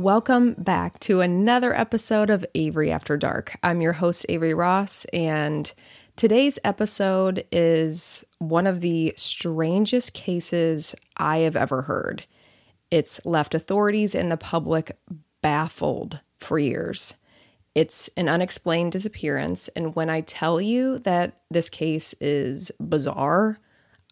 Welcome back to another episode of Avery After Dark. I'm your host, Avery Ross, and today's episode is one of the strangest cases I have ever heard. It's left authorities and the public baffled for years. It's an unexplained disappearance, and when I tell you that this case is bizarre,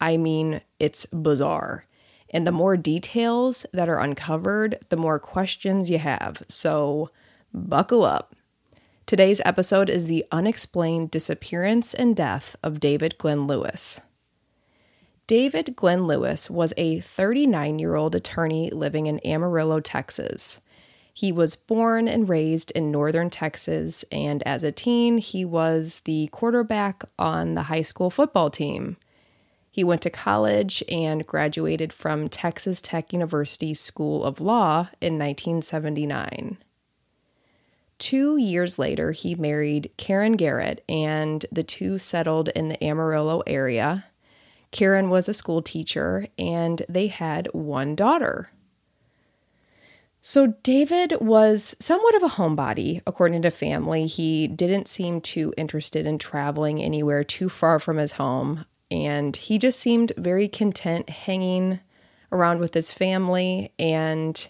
I mean it's bizarre. And the more details that are uncovered, the more questions you have. So buckle up. Today's episode is the unexplained disappearance and death of David Glenn Lewis. David Glenn Lewis was a 39 year old attorney living in Amarillo, Texas. He was born and raised in northern Texas, and as a teen, he was the quarterback on the high school football team. He went to college and graduated from Texas Tech University School of Law in 1979. Two years later, he married Karen Garrett, and the two settled in the Amarillo area. Karen was a school teacher, and they had one daughter. So, David was somewhat of a homebody, according to family. He didn't seem too interested in traveling anywhere too far from his home, and he just seemed very content hanging around with his family. And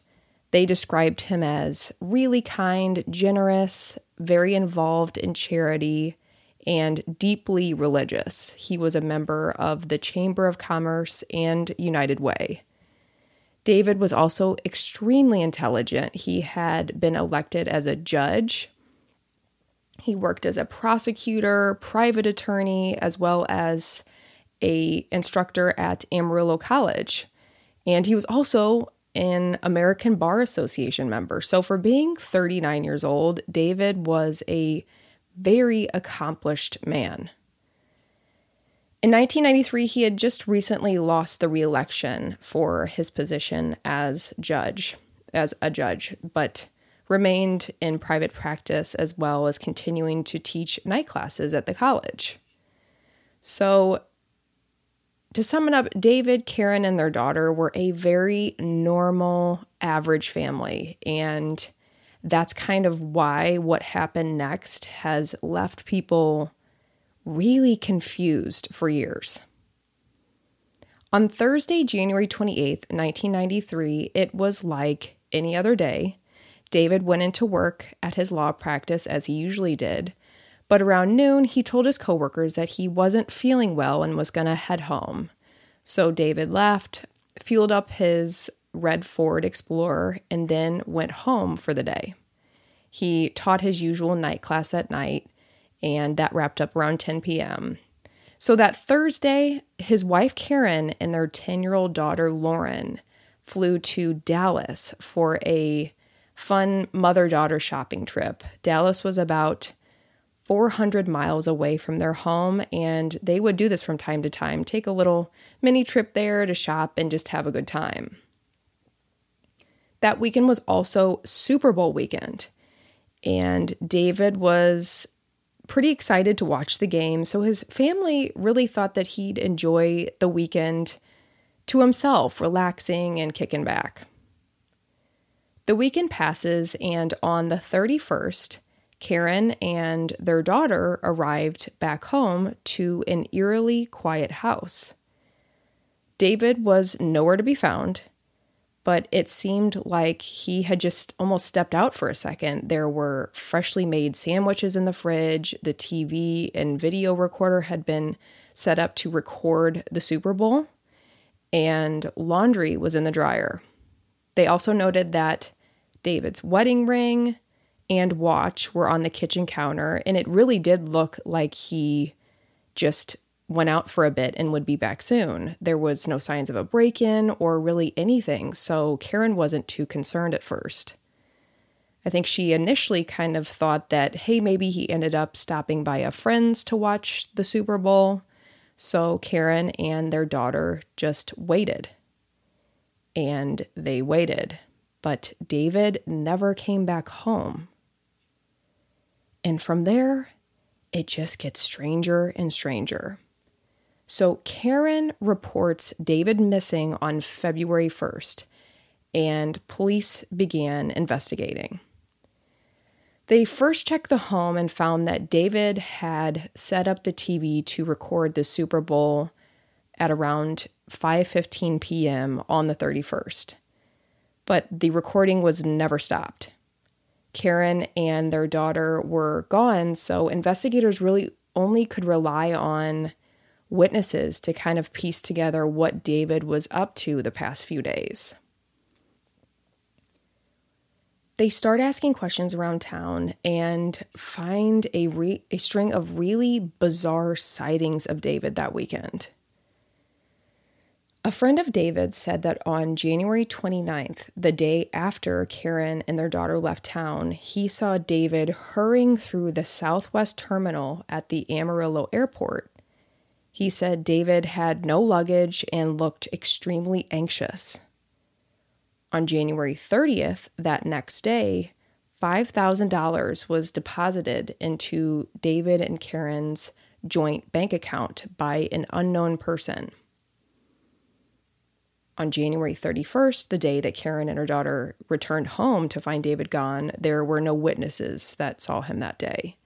they described him as really kind, generous, very involved in charity, and deeply religious. He was a member of the Chamber of Commerce and United Way. David was also extremely intelligent. He had been elected as a judge. He worked as a prosecutor, private attorney, as well as a instructor at Amarillo College. And he was also an American Bar Association member. So for being 39 years old, David was a very accomplished man. In 1993, he had just recently lost the reelection for his position as judge, as a judge, but remained in private practice as well as continuing to teach night classes at the college. So, to sum it up, David, Karen, and their daughter were a very normal, average family. And that's kind of why what happened next has left people really confused for years. On Thursday, January 28th, 1993, it was like any other day. David went into work at his law practice as he usually did, but around noon, he told his coworkers that he wasn't feeling well and was going to head home. So David left, fueled up his red Ford Explorer, and then went home for the day. He taught his usual night class at night, and that wrapped up around 10 p.m. So that Thursday, his wife Karen and their 10 year old daughter Lauren flew to Dallas for a fun mother daughter shopping trip. Dallas was about 400 miles away from their home, and they would do this from time to time take a little mini trip there to shop and just have a good time. That weekend was also Super Bowl weekend, and David was pretty excited to watch the game, so his family really thought that he'd enjoy the weekend to himself, relaxing and kicking back. The weekend passes, and on the 31st, Karen and their daughter arrived back home to an eerily quiet house. David was nowhere to be found, but it seemed like he had just almost stepped out for a second. There were freshly made sandwiches in the fridge, the TV and video recorder had been set up to record the Super Bowl, and laundry was in the dryer. They also noted that David's wedding ring and watch were on the kitchen counter, and it really did look like he just went out for a bit and would be back soon. There was no signs of a break in or really anything, so Karen wasn't too concerned at first. I think she initially kind of thought that, hey, maybe he ended up stopping by a friend's to watch the Super Bowl. So Karen and their daughter just waited. And they waited. But David never came back home. And from there, it just gets stranger and stranger. So Karen reports David missing on February 1st, and police began investigating. They first checked the home and found that David had set up the TV to record the Super Bowl at around 5:15 p.m. on the 31st. But the recording was never stopped. Karen and their daughter were gone, so investigators really only could rely on witnesses to kind of piece together what David was up to the past few days. They start asking questions around town and find a, re- a string of really bizarre sightings of David that weekend. A friend of David said that on January 29th, the day after Karen and their daughter left town, he saw David hurrying through the southwest terminal at the Amarillo airport he said David had no luggage and looked extremely anxious. On January 30th, that next day, $5,000 was deposited into David and Karen's joint bank account by an unknown person. On January 31st, the day that Karen and her daughter returned home to find David gone, there were no witnesses that saw him that day.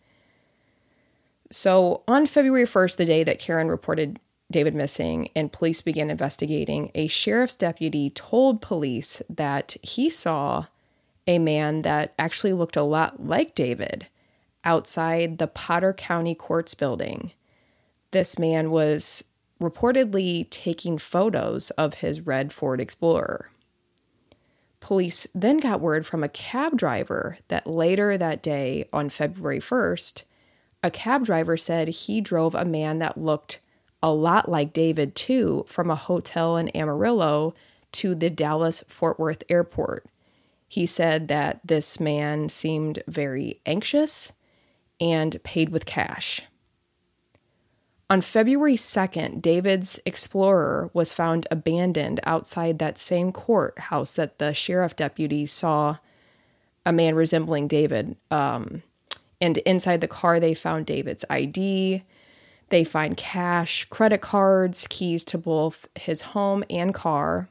So on February 1st, the day that Karen reported David missing and police began investigating, a sheriff's deputy told police that he saw a man that actually looked a lot like David outside the Potter County Courts building. This man was reportedly taking photos of his red Ford Explorer. Police then got word from a cab driver that later that day, on February 1st, a cab driver said he drove a man that looked a lot like David, too, from a hotel in Amarillo to the Dallas Fort Worth airport. He said that this man seemed very anxious and paid with cash. On February 2nd, David's Explorer was found abandoned outside that same courthouse that the sheriff deputy saw a man resembling David um, and inside the car, they found David's ID. They find cash, credit cards, keys to both his home and car.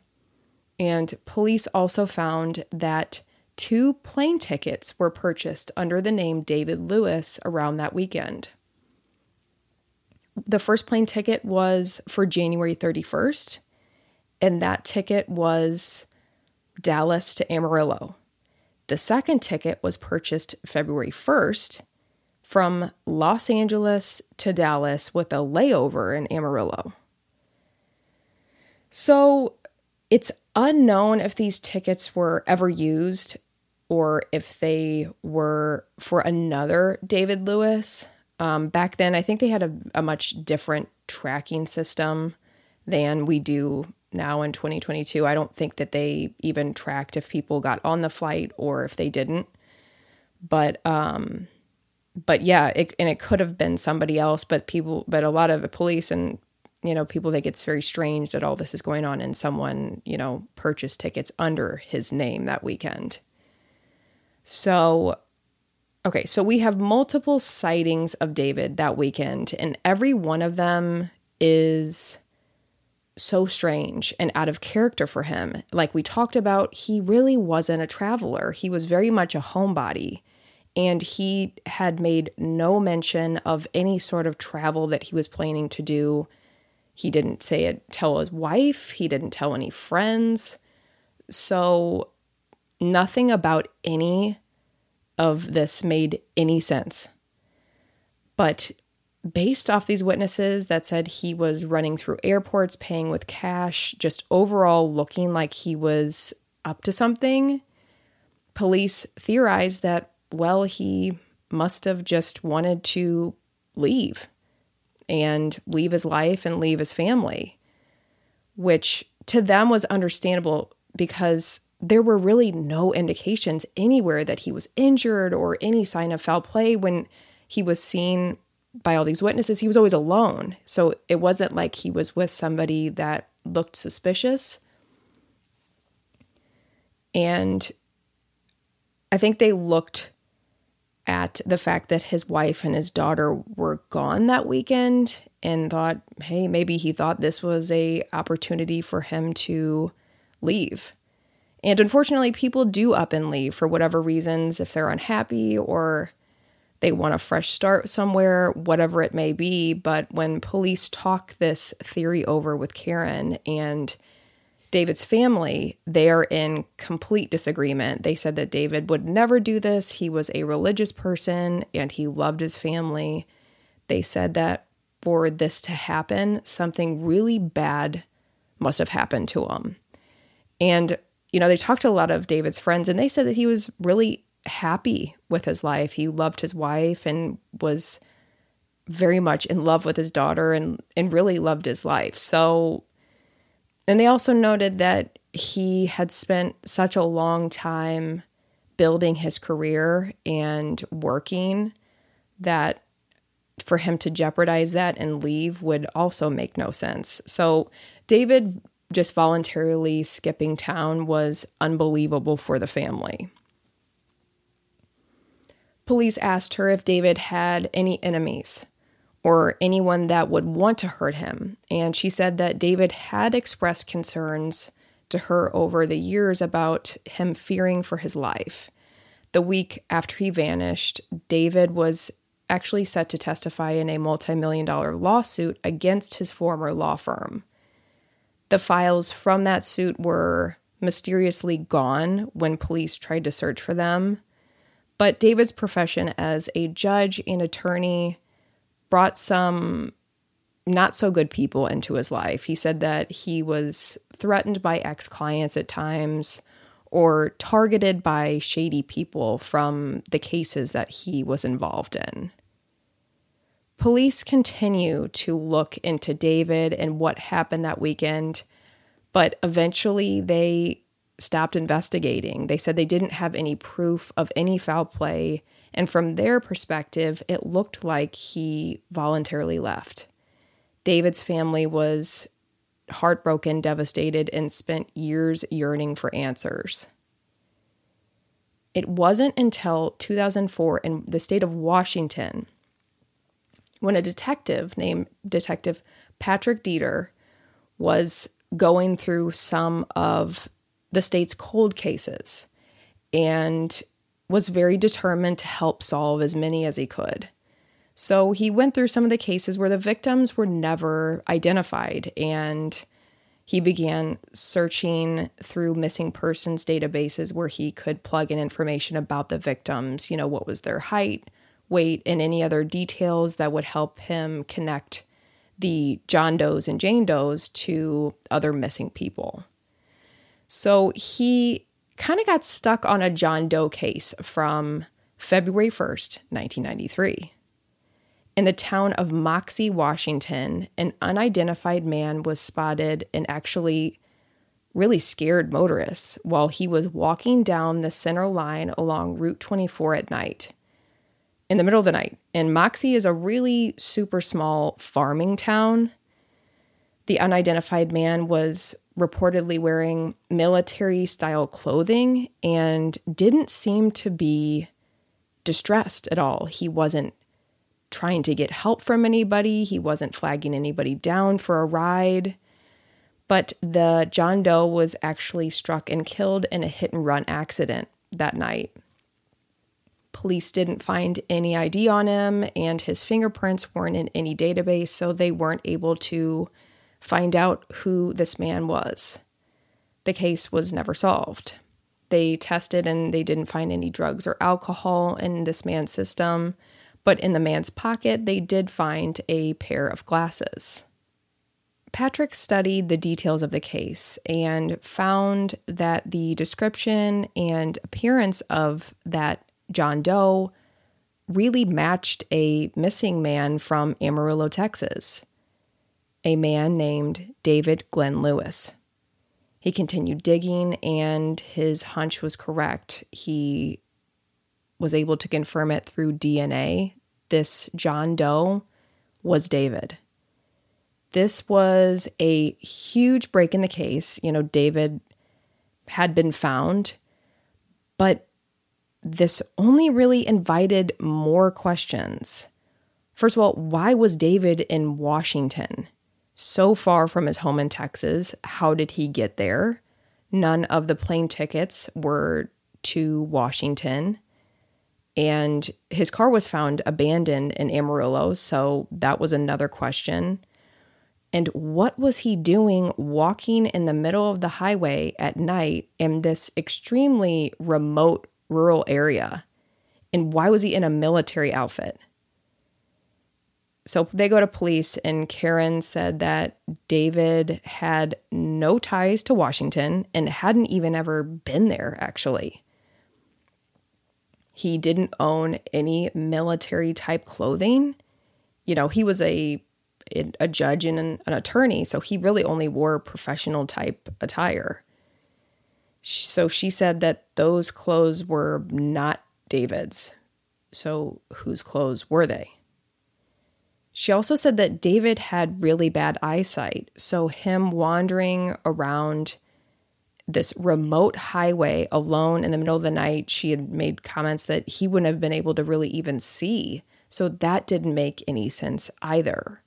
And police also found that two plane tickets were purchased under the name David Lewis around that weekend. The first plane ticket was for January 31st, and that ticket was Dallas to Amarillo. The second ticket was purchased February 1st from Los Angeles to Dallas with a layover in Amarillo. So it's unknown if these tickets were ever used or if they were for another David Lewis. Um, back then, I think they had a, a much different tracking system than we do now in 2022. I don't think that they even tracked if people got on the flight or if they didn't. But um, but yeah, it, and it could have been somebody else, but people, but a lot of the police and you know people think it's very strange that all this is going on and someone you know purchased tickets under his name that weekend. So, okay, so we have multiple sightings of David that weekend, and every one of them is so strange and out of character for him. Like we talked about, he really wasn't a traveler. He was very much a homebody. and he had made no mention of any sort of travel that he was planning to do. He didn't say it, tell his wife, he didn't tell any friends. So, nothing about any of this made any sense. But based off these witnesses that said he was running through airports, paying with cash, just overall looking like he was up to something, police theorized that, well, he must have just wanted to leave and leave his life and leave his family, which to them was understandable because there were really no indications anywhere that he was injured or any sign of foul play when he was seen by all these witnesses. He was always alone. So it wasn't like he was with somebody that looked suspicious. And I think they looked at the fact that his wife and his daughter were gone that weekend and thought, hey, maybe he thought this was a opportunity for him to leave. And unfortunately, people do up and leave for whatever reasons, if they're unhappy or they want a fresh start somewhere, whatever it may be. But when police talk this theory over with Karen and David's family, they are in complete disagreement. They said that David would never do this. He was a religious person and he loved his family. They said that for this to happen, something really bad must have happened to him. And, you know, they talked to a lot of David's friends and they said that he was really happy with his life. He loved his wife and was very much in love with his daughter and, and really loved his life. So and they also noted that he had spent such a long time building his career and working that for him to jeopardize that and leave would also make no sense. So, David just voluntarily skipping town was unbelievable for the family. Police asked her if David had any enemies or anyone that would want to hurt him. And she said that David had expressed concerns to her over the years about him fearing for his life. The week after he vanished, David was actually set to testify in a multi million dollar lawsuit against his former law firm. The files from that suit were mysteriously gone when police tried to search for them. But David's profession as a judge and attorney brought some not so good people into his life. He said that he was threatened by ex clients at times or targeted by shady people from the cases that he was involved in. Police continue to look into David and what happened that weekend, but eventually they stopped investigating. They said they didn't have any proof of any foul play and from their perspective, it looked like he voluntarily left. David's family was heartbroken, devastated, and spent years yearning for answers. It wasn't until 2004 in the state of Washington when a detective named Detective Patrick Dieter was going through some of the state's cold cases and was very determined to help solve as many as he could. So he went through some of the cases where the victims were never identified and he began searching through missing persons databases where he could plug in information about the victims, you know, what was their height, weight, and any other details that would help him connect the John Does and Jane Does to other missing people. So he kind of got stuck on a John Doe case from February 1st, 1993. In the town of Moxee, Washington, an unidentified man was spotted and actually really scared motorists while he was walking down the center line along Route 24 at night. In the middle of the night. And Moxee is a really super small farming town. The unidentified man was reportedly wearing military style clothing and didn't seem to be distressed at all. He wasn't trying to get help from anybody, he wasn't flagging anybody down for a ride. But the John Doe was actually struck and killed in a hit and run accident that night. Police didn't find any ID on him, and his fingerprints weren't in any database, so they weren't able to find out who this man was. The case was never solved. They tested and they didn't find any drugs or alcohol in this man's system, but in the man's pocket, they did find a pair of glasses. Patrick studied the details of the case and found that the description and appearance of that John Doe really matched a missing man from Amarillo, Texas, a man named David Glenn Lewis. He continued digging, and his hunch was correct. He was able to confirm it through DNA. This John Doe was David. This was a huge break in the case. You know, David had been found, but this only really invited more questions. First of all, why was David in Washington? so far from his home in Texas. How did he get there? None of the plane tickets were to Washington. And his car was found abandoned in Amarillo. So that was another question. And what was he doing walking in the middle of the highway at night in this extremely remote rural area? And why was he in a military outfit? So they go to police, and Karen said that David had no ties to Washington and hadn't even ever been there, actually. He didn't own any military type clothing. You know, he was a a judge and an, an attorney, so he really only wore professional type attire. So she said that those clothes were not David's. So whose clothes were they? She also said that David had really bad eyesight, so him wandering around this remote highway alone in the middle of the night, she had made comments that he wouldn't have been able to really even see. So that didn't make any sense either.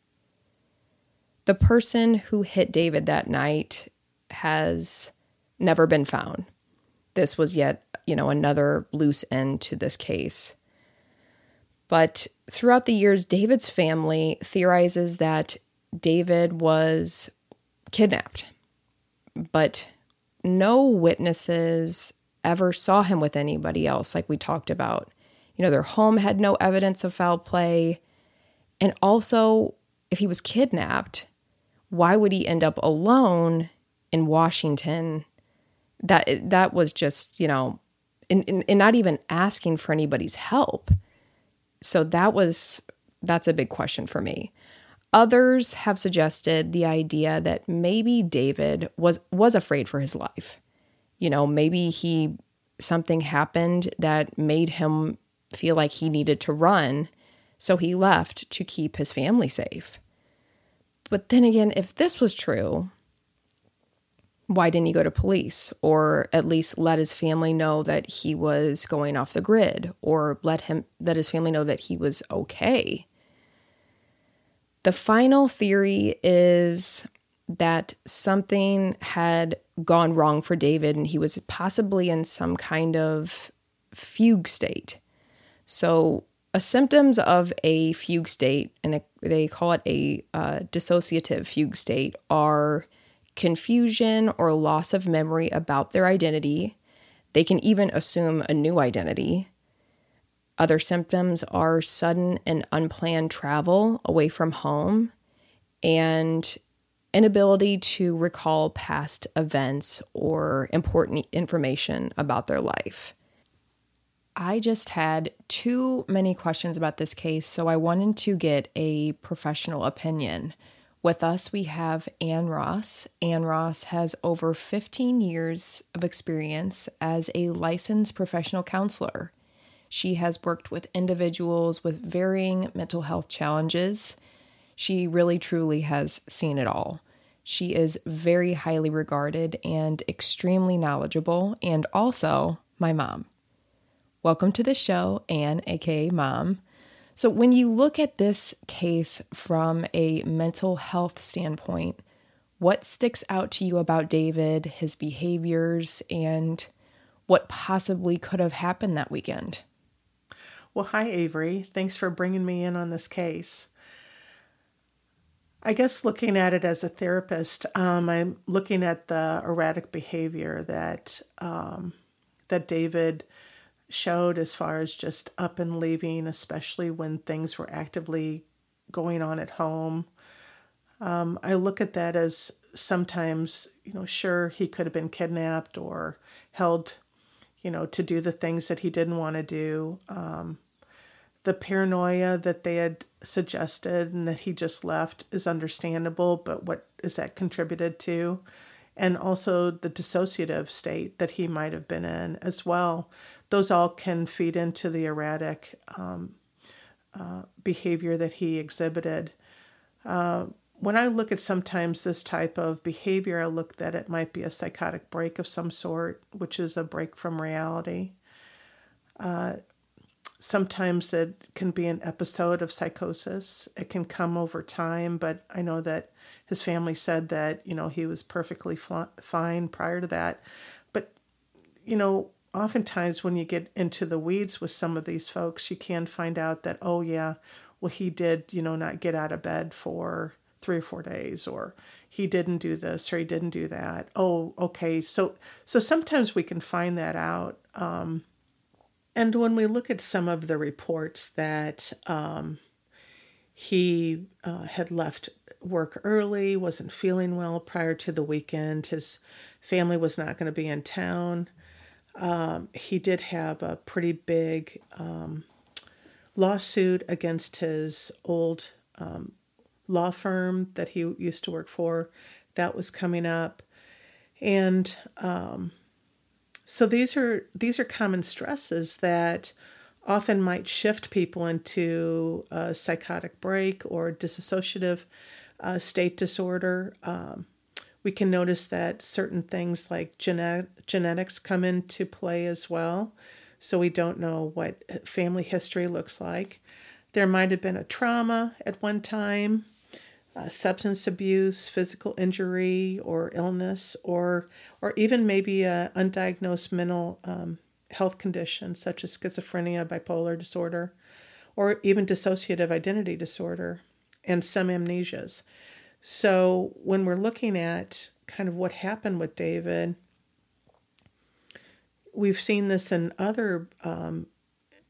The person who hit David that night has never been found. This was yet, you know, another loose end to this case. But throughout the years, David's family theorizes that David was kidnapped, but no witnesses ever saw him with anybody else, like we talked about. You know, their home had no evidence of foul play. And also, if he was kidnapped, why would he end up alone in Washington? That that was just, you know, and, not even asking for anybody's help. So that was that's a big question for me. Others have suggested the idea that maybe David was was afraid for his life. You know, maybe he something happened that made him feel like he needed to run, so he left to keep his family safe. But then again, if this was true, why didn't he go to police or at least let his family know that he was going off the grid or let him let his family know that he was okay the final theory is that something had gone wrong for David and he was possibly in some kind of fugue state. So, symptoms of a fugue state, and they call it a uh, dissociative fugue state, are confusion or loss of memory about their identity. They can even assume a new identity. Other symptoms are sudden and unplanned travel away from home and inability to recall past events or important information about their life. I just had too many questions about this case, so I wanted to get a professional opinion. With us, we have Ann Ross. Ann Ross has over 15 years of experience as a licensed professional counselor. She has worked with individuals with varying mental health challenges. She really truly has seen it all. She is very highly regarded and extremely knowledgeable, and also my mom. Welcome to the show, Ann, aka Mom. So, when you look at this case from a mental health standpoint, what sticks out to you about David, his behaviors, and what possibly could have happened that weekend? Well, hi, Avery. Thanks for bringing me in on this case. I guess looking at it as a therapist, um, I'm looking at the erratic behavior that um, that David showed as far as just up and leaving, especially when things were actively going on at home. Um, I look at that as sometimes, you know, sure, he could have been kidnapped or held, you know, to do the things that he didn't want to do. Um, the paranoia that they had suggested and that he just left is understandable, but what is that contributed to? And also the dissociative state that he might have been in as well. Those all can feed into the erratic um, uh, behavior that he exhibited. Uh, when I look at sometimes this type of behavior, I look that it might be a psychotic break of some sort, which is a break from reality. Uh, sometimes it can be an episode of psychosis. It can come over time, but I know that his family said that, you know, he was perfectly fine prior to that. But, you know, oftentimes when you get into the weeds with some of these folks, you can find out that, oh, yeah, well, he did, you know, not get out of bed for three or four days or he didn't do this or he didn't do that. Oh okay. So so sometimes we can find that out um, and when we look at some of the reports that um, he uh, had left work early wasn't feeling well prior to the weekend his family was not going to be in town um, he did have a pretty big um, lawsuit against his old um, law firm that he used to work for. That was coming up, and um, so these are these are common stresses that often might shift people into a psychotic break or dissociative uh, state disorder. Um, we can notice that certain things like genetic, genetics come into play as well. So we don't know what family history looks like. There might have been a trauma at one time uh, substance abuse, physical injury or illness, or or even maybe a undiagnosed mental um, health condition such as schizophrenia, bipolar disorder, or even dissociative identity disorder, and some amnesias. So when we're looking at kind of what happened with David, we've seen this in other um,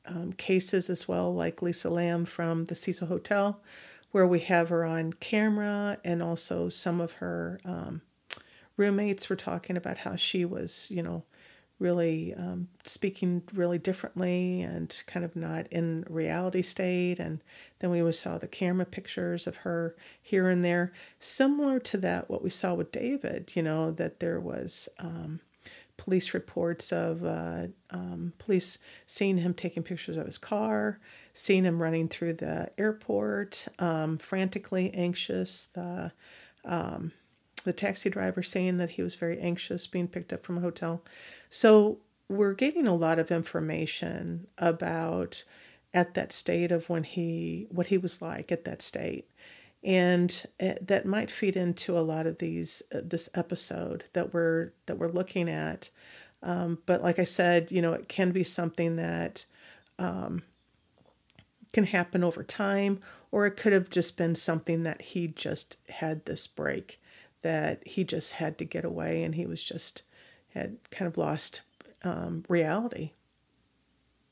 um, cases as well, like Lisa Lam from the Cecil Hotel where we have her on camera, and also some of her um, roommates were talking about how she was, you know, really um, speaking really differently and kind of not in reality state. And then we saw the camera pictures of her here and there, similar to that what we saw with David. You know that there was. Um, police reports of uh, um, police seeing him taking pictures of his car, seeing him running through the airport, um, frantically anxious. The um, the taxi driver saying that he was very anxious being picked up from a hotel. So we're getting a lot of information about at that state of when he what he was like at that state and eh, that might feed into a lot of these uh, this episode that we're that we're looking at um, but like i said you know it can be something that um, can happen over time or it could have just been something that he just had this break that he just had to get away and he was just had kind of lost um, reality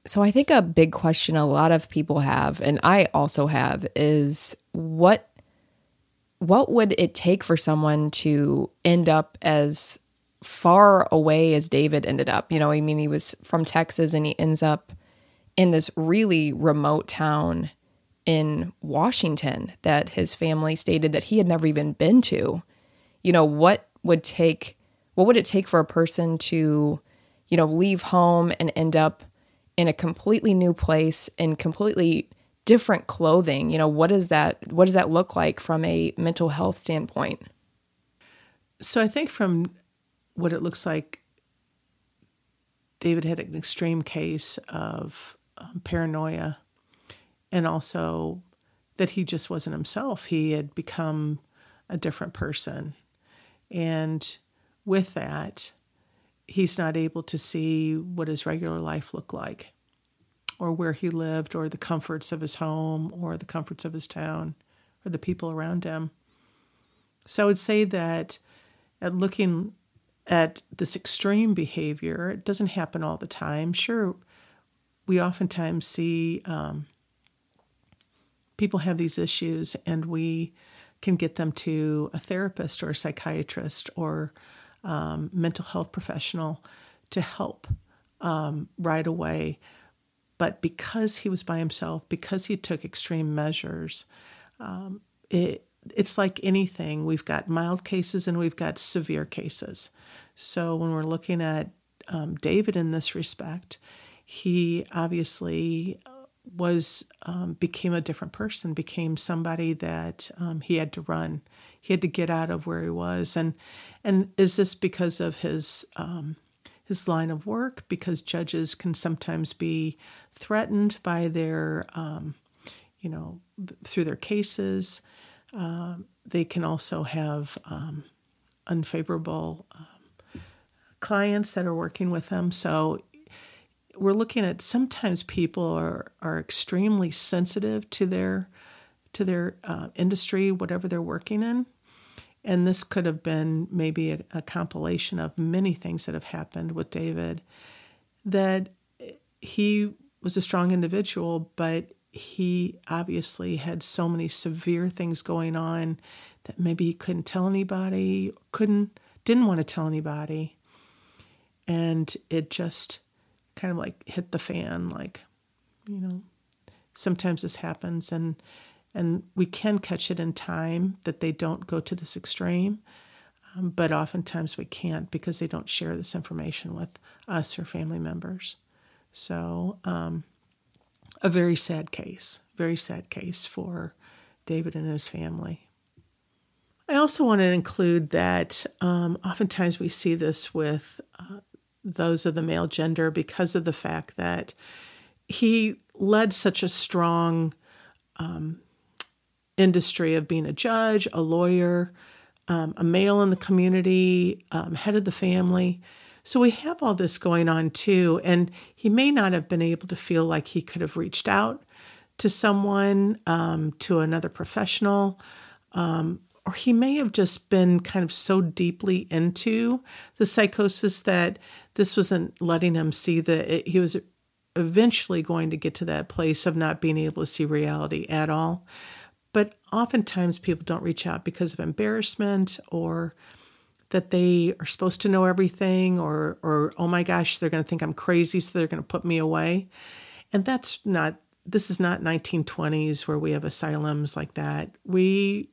so I think a big question a lot of people have, and I also have, is what what would it take for someone to end up as far away as David ended up? You know, I mean, he was from Texas and he ends up in this really remote town in Washington that his family stated that he had never even been to. You know, what would take what would it take for a person to, you know, leave home and end up in a completely new place in completely different clothing? You know what does that what does that look like from a mental health standpoint? So i think from what it looks like david had an extreme case of um, paranoia and also that he just wasn't himself. He had become a different person and with that he's not able to see what his regular life looked like or where he lived or the comforts of his home or the comforts of his town or the people around him. So I would say that at looking at this extreme behavior, it doesn't happen all the time. Sure, we oftentimes see um, people have these issues and we can get them to a therapist or a psychiatrist or um, mental health professional to help um, right away. But because he was by himself, because he took extreme measures, um, it, it's like anything. We've got mild cases and we've got severe cases. So when we're looking at um, David in this respect, he obviously was um, became a different person, became somebody that um, he had to run. He had to get out of where he was, and and is this because of his um, his line of work? Because judges can sometimes be threatened by their, um, you know, through their cases. Uh, they can also have um, unfavorable clients that are working with them. So we're looking at sometimes people are, are extremely sensitive to their to their uh, industry, whatever they're working in. And this could have been maybe a, a, compilation of many things that have happened with David. That he was a strong individual, but he obviously had so many severe things going on that maybe he couldn't tell anybody, couldn't, didn't want to tell anybody. And it just kind of like hit the fan like you know sometimes this happens and and we can catch it in time that they don't go to this extreme um, but oftentimes we can't because they don't share this information with us or family members. So um, a very sad case very sad case for david and his family. I also want to include that um, oftentimes we see this with uh, those of the male gender because of the fact that he led such a strong um, industry of being a judge, a lawyer, um, a male in the community, um, head of the family. So we have all this going on too. And he may not have been able to feel like he could have reached out to someone, um, to another professional, um, or he may have just been kind of so deeply into the psychosis that this wasn't letting him see that he was eventually going to get to that place of not being able to see reality at all. But oftentimes people don't reach out because of embarrassment or that they are supposed to know everything or or oh my gosh, they're going to think I'm crazy so they're going to put me away. And that's not this is not 1920s where we have asylums like that. We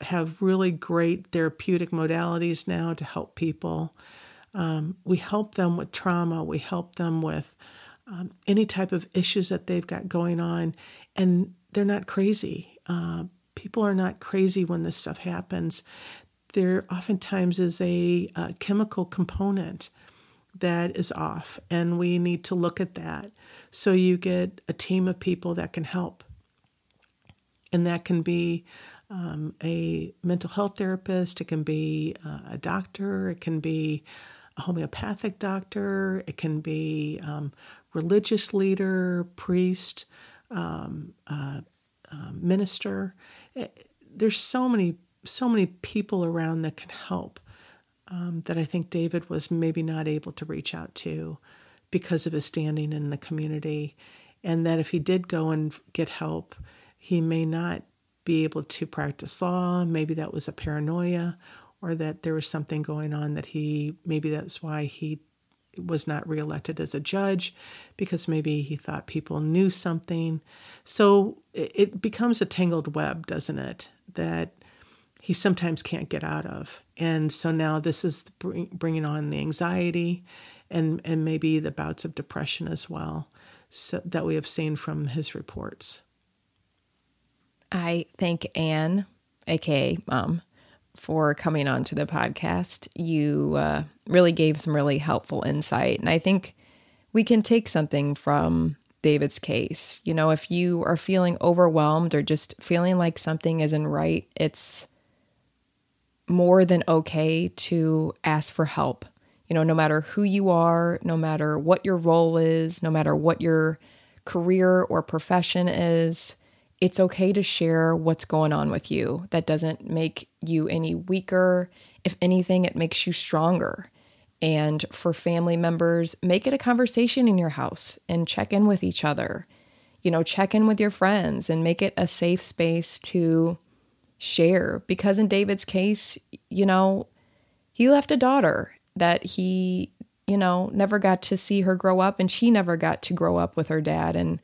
have really great therapeutic modalities now to help people. Um, we help them with trauma, we help them with um, any type of issues that they've got going on, and they're not crazy. Uh, people are not crazy when this stuff happens. There oftentimes is a, a chemical component that is off, and we need to look at that. So you get a team of people that can help. And that can be um, a mental health therapist, it can be uh, a doctor, it can be a homeopathic doctor, it can be um, religious leader, priest, um, uh, uh, minister. It, eh, there's so many so many people around that can help um, that I think David was maybe not able to reach out to because of his standing in the community, and that if he did go and get help, he may not be able to practice law. Maybe that was a paranoia, or that there was something going on that he maybe that's why he was not reelected as a judge because maybe he thought people knew something. So it becomes a tangled web, doesn't it? That he sometimes can't get out of. And so now this is bringing on the anxiety and, and maybe the bouts of depression as well so, that we have seen from his reports. I thank Ann, aka Mom, for coming on to the podcast. You uh, really gave some really helpful insight. And I think we can take something from David's case. You know, if you are feeling overwhelmed or just feeling like something isn't right, it's more than okay to ask for help. You know, no matter who you are, no matter what your role is, no matter what your career or profession is, it's okay to share what's going on with you. That doesn't make you any weaker. If anything, it makes you stronger. And for family members, make it a conversation in your house and check in with each other. You know, check in with your friends and make it a safe space to share. Because in David's case, you know, he left a daughter that he, you know, never got to see her grow up and she never got to grow up with her dad. And,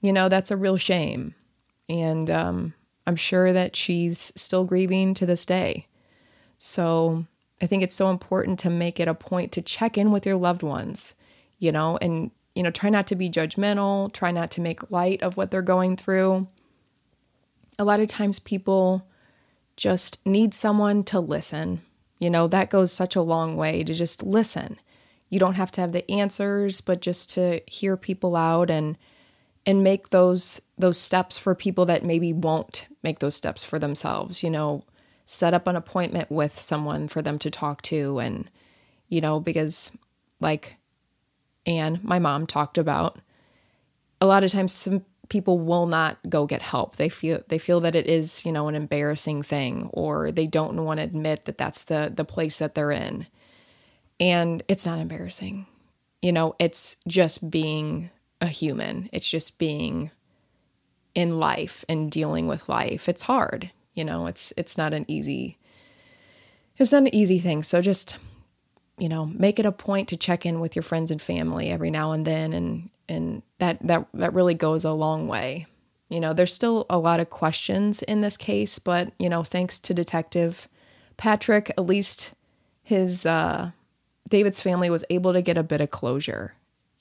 you know, that's a real shame. And um, I'm sure that she's still grieving to this day. So I think it's so important to make it a point to check in with your loved ones, you know, and, you know, try not to be judgmental, try not to make light of what they're going through. A lot of times people just need someone to listen. You know, that goes such a long way to just listen. You don't have to have the answers, but just to hear people out and and make those those steps for people that maybe won't make those steps for themselves, you know, set up an appointment with someone for them to talk to and you know because like Ann my mom talked about a lot of times some people will not go get help. They feel they feel that it is you know an embarrassing thing or they don't want to admit that that's the the place that they're in. And it's not embarrassing. You know it's just being a human it's just being in life and dealing with life it's hard you know, it's it's not an easy it's not an easy thing. So just you know, make it a point to check in with your friends and family every now and then and and that that that really goes a long way. You know, there's still a lot of questions in this case, but you know, thanks to detective Patrick, at least his uh David's family was able to get a bit of closure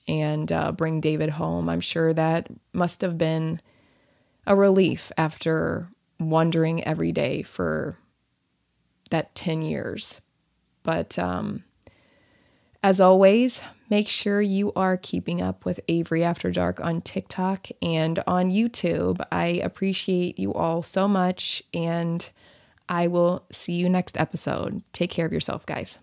and uh, bring David home. I'm sure that must have been a relief after wondering every day for that 10 years. But um, as always, make sure you are keeping up with Avery After Dark on TikTok and on YouTube. I appreciate you all so much, and I will see you next episode. Take care of yourself, guys.